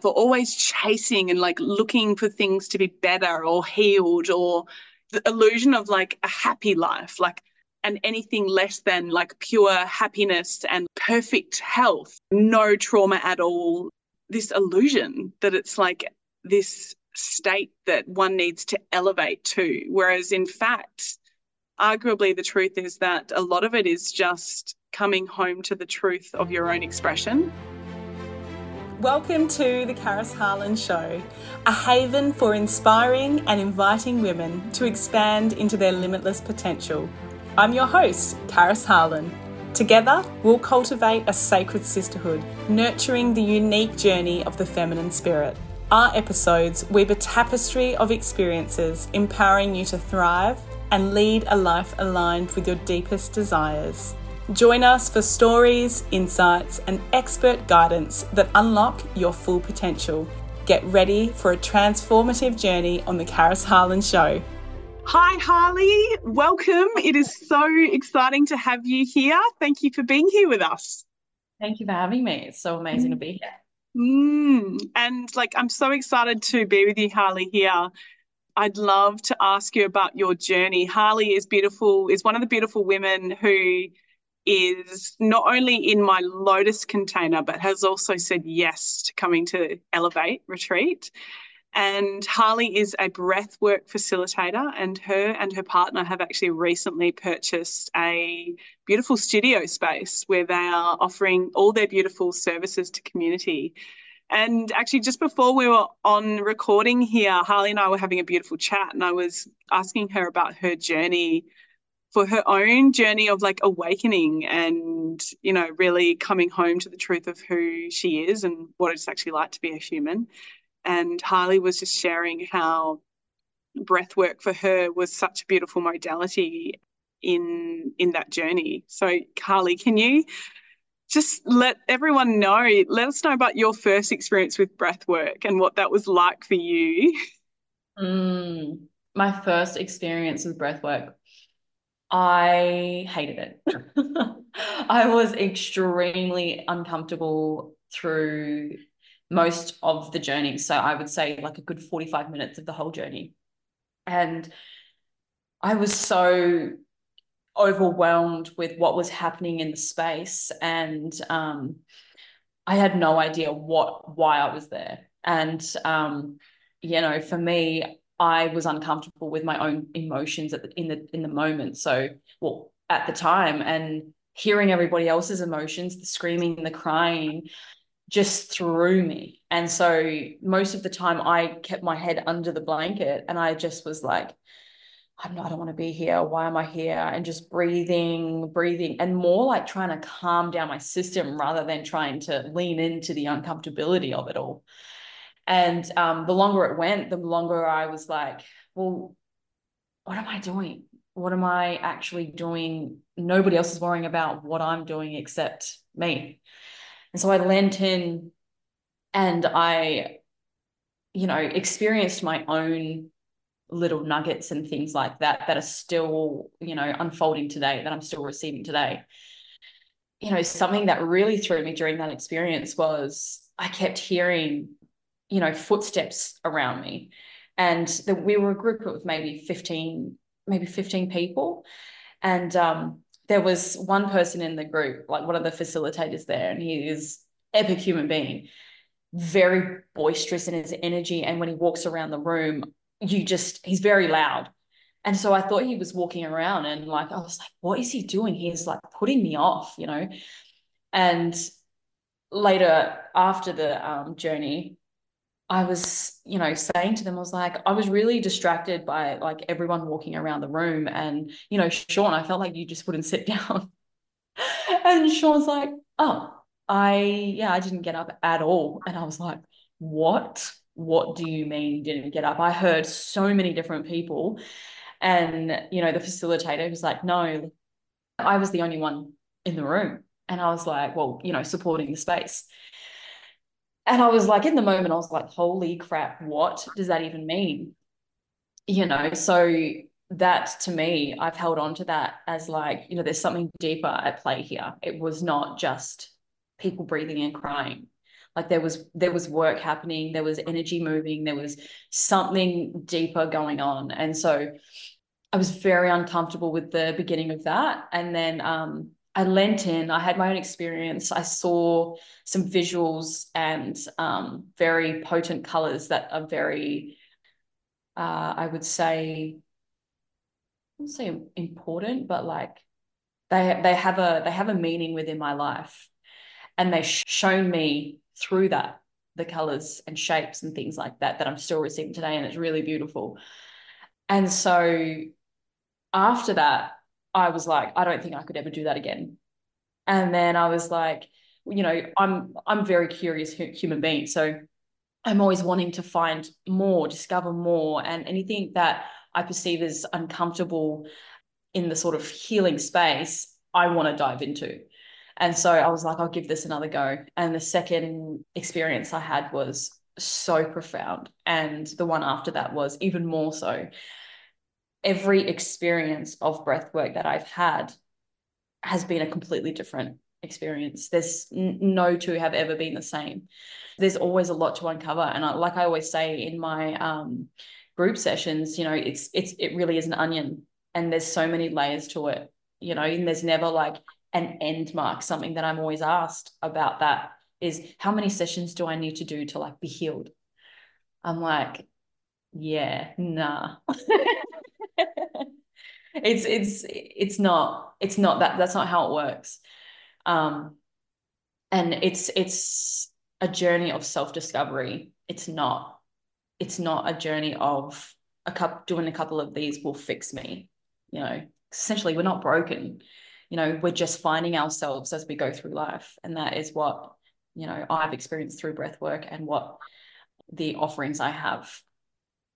for always chasing and like looking for things to be better or healed or the illusion of like a happy life, like and anything less than like pure happiness and perfect health, no trauma at all. This illusion that it's like this state that one needs to elevate to. Whereas in fact, arguably the truth is that a lot of it is just coming home to the truth of your own expression. Welcome to the Karis Harlon Show, a haven for inspiring and inviting women to expand into their limitless potential. I'm your host, Karis Harlon. Together, we'll cultivate a sacred sisterhood, nurturing the unique journey of the feminine spirit. Our episodes weave a tapestry of experiences, empowering you to thrive and lead a life aligned with your deepest desires. Join us for stories, insights, and expert guidance that unlock your full potential. Get ready for a transformative journey on The Karis Harlon Show. Hi, Harlee. Welcome. It is so exciting to have you here. Thank you for being here with us. Thank you for having me. It's so amazing to be here. Mm, and like, I'm so excited to be with you, Harlee, here. I'd love to ask you about your journey. Harlee is beautiful, is one of the beautiful women who is not only in my Lotus container, but has also said yes to coming to Elevate Retreat. And Harlee is a breathwork facilitator, and her and her partner have actually recently purchased a beautiful studio space where they are offering all their beautiful services to community. And actually, just before we were on recording here, Harlee and I were having a beautiful chat, and I was asking her about her journey for her own journey of like awakening and you know really coming home to the truth of who she is and what it's actually like to be a human. And Harlee was just sharing how breath work for her was such a beautiful modality in in that journey. So Harlee can you just let everyone know let us know about your first experience with breath work and what that was like for you? Mm, my first experience with breath work I hated it. I was extremely uncomfortable through most of the journey. So I would say like a good 45 minutes of the whole journey. And I was so overwhelmed with what was happening in the space. And um, I had no idea what, why I was there. And, um, you know, for me, I was uncomfortable with my own emotions at the, in the in the moment. So, well, at the time, and hearing everybody else's emotions, the screaming, the crying, just threw me. And so, most of the time, I kept my head under the blanket, and I just was like, I'm not, I don't want to be here. Why am I here? And just breathing, breathing, and more like trying to calm down my system rather than trying to lean into the uncomfortability of it all. And um, the longer it went, the longer I was like, well, what am I doing? What am I actually doing? Nobody else is worrying about what I'm doing except me. And so I lent in and I, you know, experienced my own little nuggets and things like that that are still, you know, unfolding today, that I'm still receiving today. You know, something that really threw me during that experience was I kept hearing you know, footsteps around me. And the, we were a group of maybe 15, maybe 15 people. And um, there was one person in the group, like one of the facilitators there, and he is epic human being, very boisterous in his energy. And when he walks around the room, you just, he's very loud. And so I thought he was walking around and like, I was like, what is he doing? He's like putting me off, you know? And later after the um, journey, I was, you know, saying to them, I was like, I was really distracted by like everyone walking around the room. And, you know, Sean, I felt like you just wouldn't sit down. and Sean's like, oh, I, yeah, I didn't get up at all. And I was like, what? What do you mean you didn't get up? I heard so many different people. And, you know, the facilitator was like, no, I was the only one in the room. And I was like, well, you know, supporting the space. And I was like, in the moment, I was like, holy crap, what does that even mean? You know, so that to me, I've held on to that as like, you know, there's something deeper at play here. It was not just people breathing and crying. like there was there was work happening there was energy moving there was something deeper going on and so i was very uncomfortable with the beginning of that and then um, i lent in i had my own experience. I saw some visuals and um, very potent colors that are very uh, i would say I wouldn't say important but like they they have a they have a meaning within my life. And they've shown me through that the colors and shapes and things like that that I'm still receiving today and it's really beautiful. And so after that I was like I don't think I could ever do that again and then I was like you know I'm I'm very curious human being so I'm always wanting to find more discover more and anything that I perceive as uncomfortable in the sort of healing space I want to dive into and so I was like, I'll give this another go. And the second experience I had was so profound. And the one after that was even more so. Every experience of breath work that I've had has been a completely different experience. There's no two have ever been the same. There's always a lot to uncover. And I, like I always say in my um, group sessions, you know, it's it's it really is an onion, and there's so many layers to it. You know, and there's never like an end mark something that i'm always asked about that is how many sessions do i need to do to like be healed i'm like yeah nah it's it's it's not it's not that that's not how it works. Um and it's it's a journey of self-discovery. It's not it's not a journey of a cup doing a couple of these will fix me you know? Essentially we're not broken. You know we're just finding ourselves as we go through life. And that is what you know i've experienced through breath work and what the offerings i have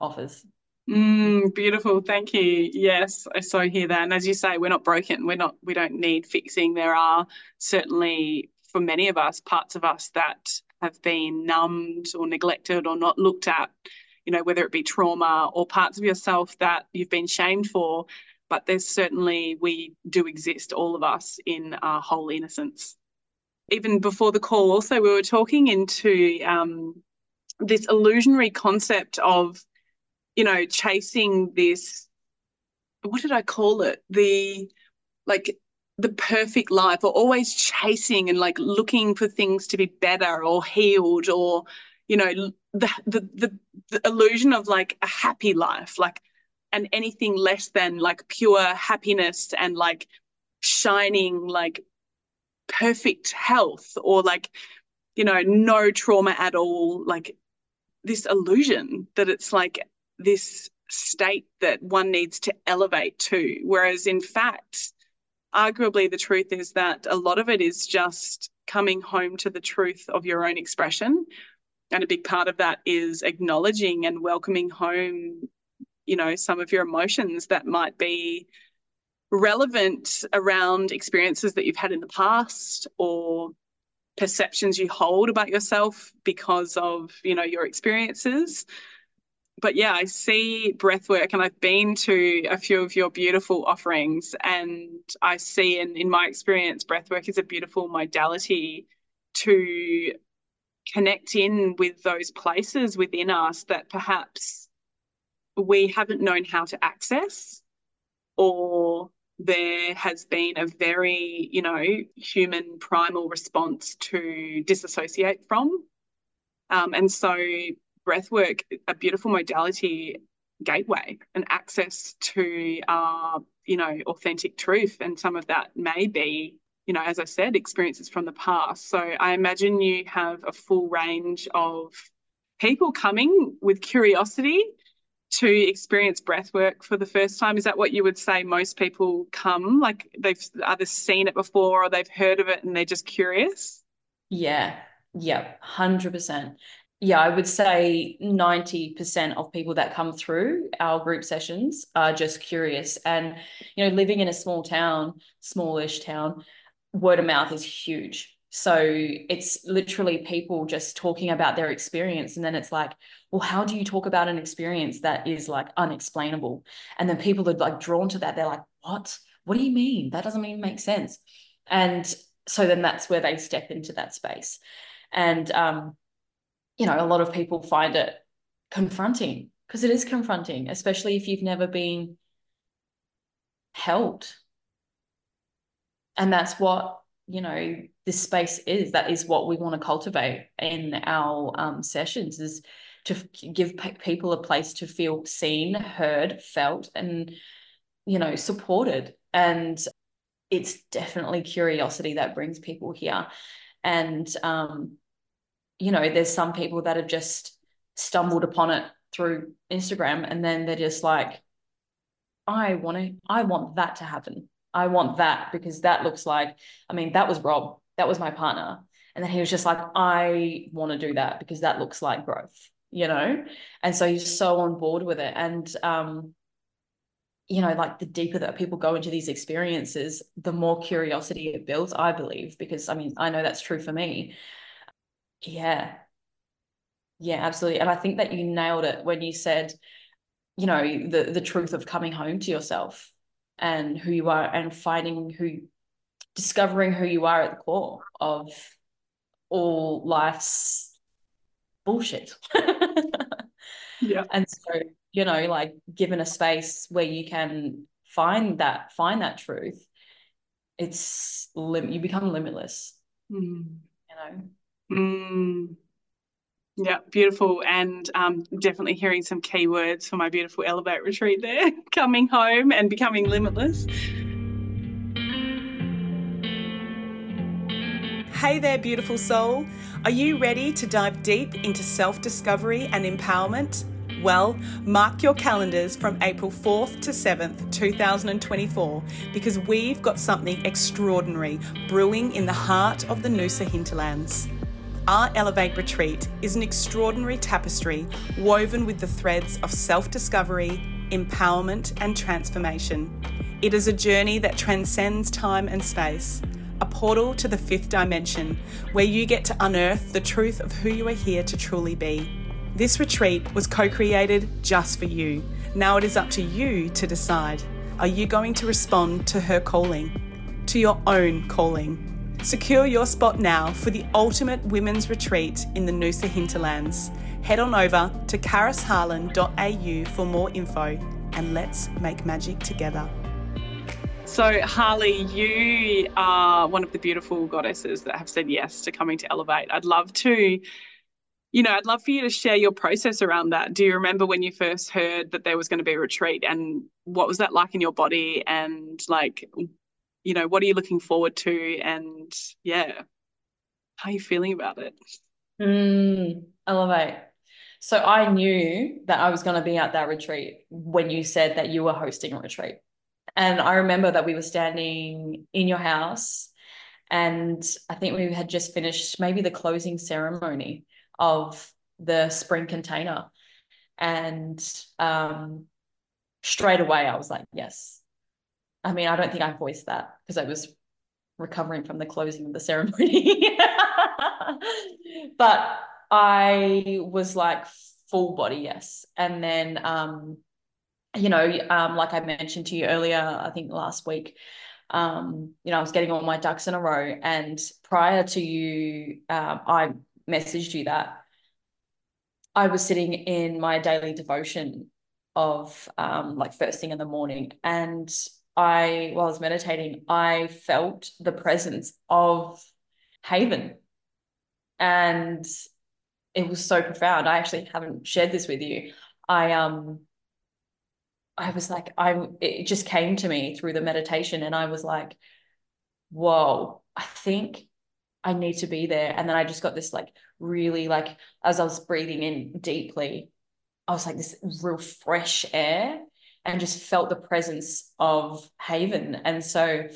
offers mm, beautiful thank you. Yes i so hear that and as you say we're not broken we're not we don't need fixing. There are certainly for many of us parts of us that have been numbed or neglected or not looked at you know whether it be trauma or parts of yourself that you've been shamed for but there's certainly we do exist all of us in our whole innocence. Even before the call also we were talking into um, this illusionary concept of you know chasing this what did i call it? The like the perfect life or always chasing and like looking for things to be better or healed or you know the the the, the illusion of like a happy life like and anything less than like pure happiness and like shining like perfect health or like you know no trauma at all like this illusion that it's like this state that one needs to elevate to. Whereas in fact arguably the truth is that a lot of it is just coming home to the truth of your own expression. And a big part of that is acknowledging and welcoming home you know some of your emotions that might be relevant around experiences that you've had in the past or perceptions you hold about yourself because of you know your experiences but yeah i see breath work and i've been to a few of your beautiful offerings and i see in, in my experience breath work is a beautiful modality to connect in with those places within us that perhaps we haven't known how to access or there has been a very, you know, human primal response to disassociate from. Um, and so breathwork, a beautiful modality gateway and access to our, you know, authentic truth. And some of that may be, you know, as I said, experiences from the past. So I imagine you have a full range of people coming with curiosity to experience breath work for the first time. Is that what you would say most people come like they've either seen it before or they've heard of it and they're just curious? Yeah. Yeah 100% yeah i would say 90% of people that come through our group sessions are just curious and you know living in a small town smallish town word of mouth is huge so it's literally people just talking about their experience. And then it's like, well, how do you talk about an experience that is like unexplainable? And then people are like drawn to that. They're like, what? What do you mean? That doesn't even make sense. And so then that's where they step into that space. And, um, you know, a lot of people find it confronting because it is confronting, especially if you've never been held. And that's what, you know, this space is. That is what we want to cultivate in our um, sessions is to give people a place to feel seen, heard, felt, and, you know, supported. And it's definitely curiosity that brings people here. And, um, you know, there's some people that have just stumbled upon it through Instagram and then they're just like, I want to, I want that to happen. I want that because that looks like, I mean, that was Rob, that was my partner. And then he was just like, I want to do that because that looks like growth, you know? And so he's so on board with it. And, um, you know, like the deeper that people go into these experiences, the more curiosity it builds, I believe, because I mean, I know that's true for me. Yeah. Yeah, absolutely. And I think that you nailed it when you said, you know, the the truth of coming home to yourself and who you are and finding who discovering who you are at the core of all life's bullshit. yeah. And so, you know, like given a space where you can find that, find that truth, it's lim- you become limitless. Mm. You know. Mm. Yeah, beautiful. And um, definitely hearing some keywords for my beautiful Elevate retreat there coming home and becoming limitless. Hey there, beautiful soul. Are you ready to dive deep into self discovery and empowerment? Well, mark your calendars from April 4th to 7th, 2024, because we've got something extraordinary brewing in the heart of the Noosa hinterlands. Our Elevate Retreat is an extraordinary tapestry woven with the threads of self discovery, empowerment, and transformation. It is a journey that transcends time and space a portal to the fifth dimension where you get to unearth the truth of who you are here to truly be. This retreat was co created just for you. Now it is up to you to decide are you going to respond to her calling, to your own calling? Secure your spot now for the ultimate women's retreat in the Noosa hinterlands. Head on over to carisharlan.au for more info and let's make magic together. So, Harlee, you are one of the beautiful goddesses that have said yes to coming to Elevate. I'd love to, you know, I'd love for you to share your process around that. Do you remember when you first heard that there was going to be a retreat and what was that like in your body? And, like, you know, what are you looking forward to? And, yeah, how are you feeling about it? Mm, Elevate. So, I knew that I was going to be at that retreat when you said that you were hosting a retreat. And I remember that we were standing in your house, and I think we had just finished maybe the closing ceremony of the spring container. And um, straight away, I was like, yes. I mean, I don't think I voiced that because I was recovering from the closing of the ceremony. but I was like full body, yes. And then um, you know, um, like I mentioned to you earlier, I think last week, um, you know, I was getting all my ducks in a row. And prior to you, um, I messaged you that I was sitting in my daily devotion of um, like first thing in the morning. And I, while I was meditating, I felt the presence of Haven. And it was so profound. I actually haven't shared this with you. I um I was like, I it just came to me through the meditation, and I was like, whoa, I think I need to be there. And then I just got this like really like as I was breathing in deeply, I was like this real fresh air and just felt the presence of Haven. And so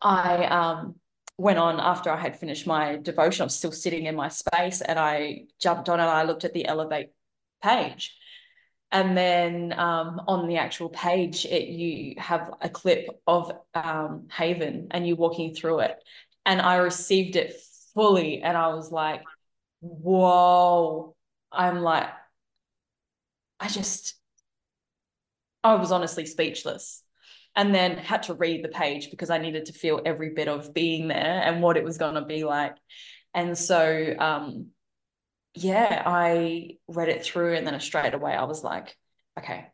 I um went on after I had finished my devotion. I was still sitting in my space and I jumped on and I looked at the Elevate page and then um, on the actual page it you have a clip of um, haven and you walking through it and i received it fully and i was like whoa i'm like i just i was honestly speechless and then had to read the page because i needed to feel every bit of being there and what it was going to be like And so, um, yeah, I read it through and then straight away I was like, okay,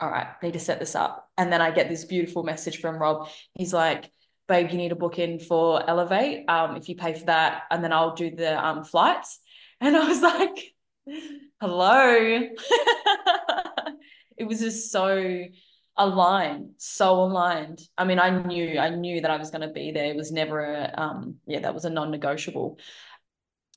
all right, need to set this up. And then I get this beautiful message from Rob. He's like, babe, you need to book in for Elevate. Um, if you pay for that, and then I'll do the um flights. And I was like, hello. it was just so aligned, so aligned. I mean, I knew, I knew that I was going to be there. It was never a, um, yeah, that was a non-negotiable.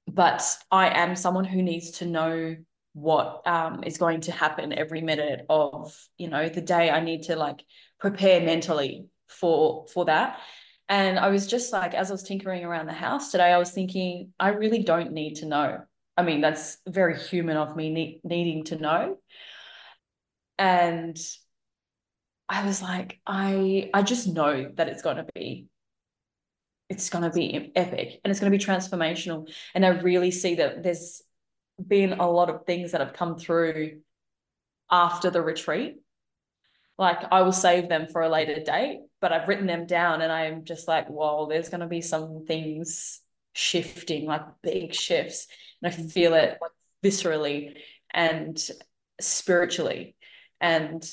But I am someone who needs to know what um, is going to happen every minute of, you know, the day. I need to like prepare mentally for for that. And I was just like, as I was tinkering around the house today, I was thinking, I really don't need to know. I mean, that's very human of me ne- needing to know. And I was like, I I just know that it's going to be it's to be epic and it's going to be transformational. And I really see that there's been a lot of things that have come through after the retreat. Like I will save them for a later date, but I've written them down and I'm just like, whoa, there's going to be some things shifting, like big shifts. And I feel it like viscerally and spiritually. And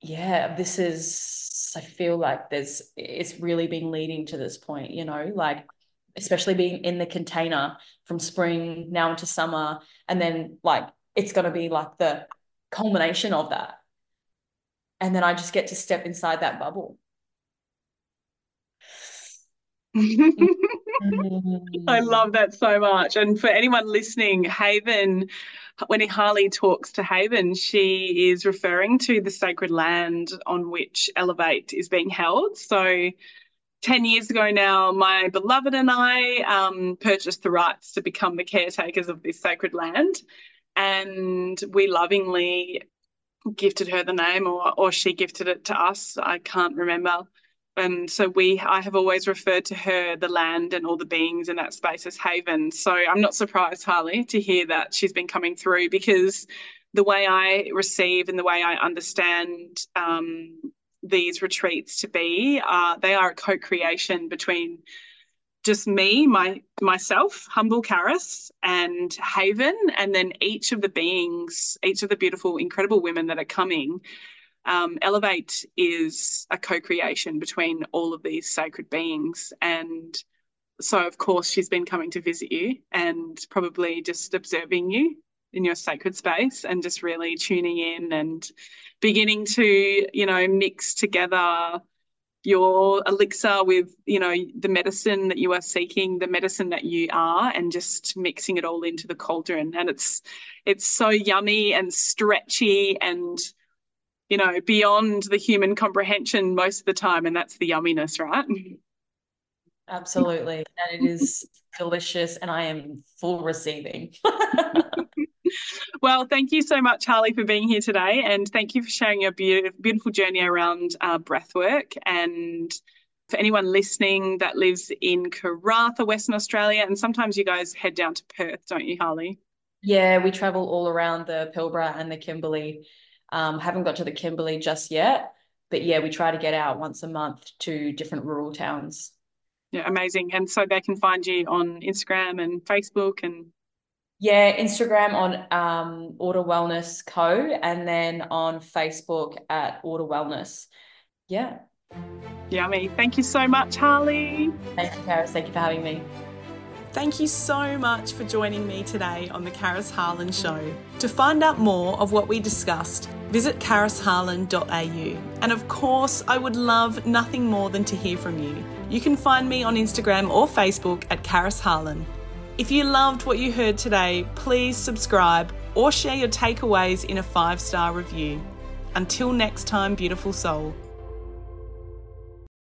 yeah, this is, I feel like there's, it's really been leading to this point, you know, like, especially being in the container from spring now into summer. And then, like, it's going to be like the culmination of that. And then I just get to step inside that bubble. I love that so much. And for anyone listening, Haven, when Harlee talks to Haven, she is referring to the sacred land on which Elevate is being held. So 10 years ago now, my beloved and I um, purchased the rights to become the caretakers of this sacred land. And we lovingly gifted her the name, or, or she gifted it to us. I can't remember. And so we, I have always referred to her, the land, and all the beings in that space as haven. So I'm not surprised, Harlee, to hear that she's been coming through because the way I receive and the way I understand um, these retreats to be, uh, they are a co-creation between just me, my myself, humble Karis, and Haven, and then each of the beings, each of the beautiful, incredible women that are coming um, Elevate is a co creation between all of these sacred beings. And so, of course, she's been coming to visit you and probably just observing you in your sacred space and just really tuning in and beginning to, you know, mix together your elixir with you know the medicine that you are seeking the medicine that you are and just mixing it all into the cauldron and it's it's so yummy and stretchy and you know, beyond the human comprehension most of the time. And that's the yumminess, right? Absolutely. And it is delicious, and I am full receiving. well, thank you so much, Harlee, for being here today. And thank you for sharing your be- beautiful journey around uh, breathwork. And for anyone listening that lives in Karratha, Western Australia, and sometimes you guys head down to Perth, don't you, Harlee? Yeah, we travel all around the Pilbara and the Kimberley. Um, haven't got to the Kimberley just yet, but yeah, we try to get out once a month to different rural towns. Yeah, amazing. And so they can find you on Instagram and Facebook and yeah, Instagram on um, Ora Wellness Co. and then on Facebook at Ora Wellness. Yeah. Yummy. Thank you so much, Harlee. Thank you, Karis. Thank you for having me. Thank you so much for joining me today on the Karis Harlon Show. To find out more of what we discussed, visit carisharlan.au. And of course, I would love nothing more than to hear from you. You can find me on Instagram or Facebook at Karis Harlon. If you loved what you heard today, please subscribe or share your takeaways in a five star review. Until next time, beautiful soul.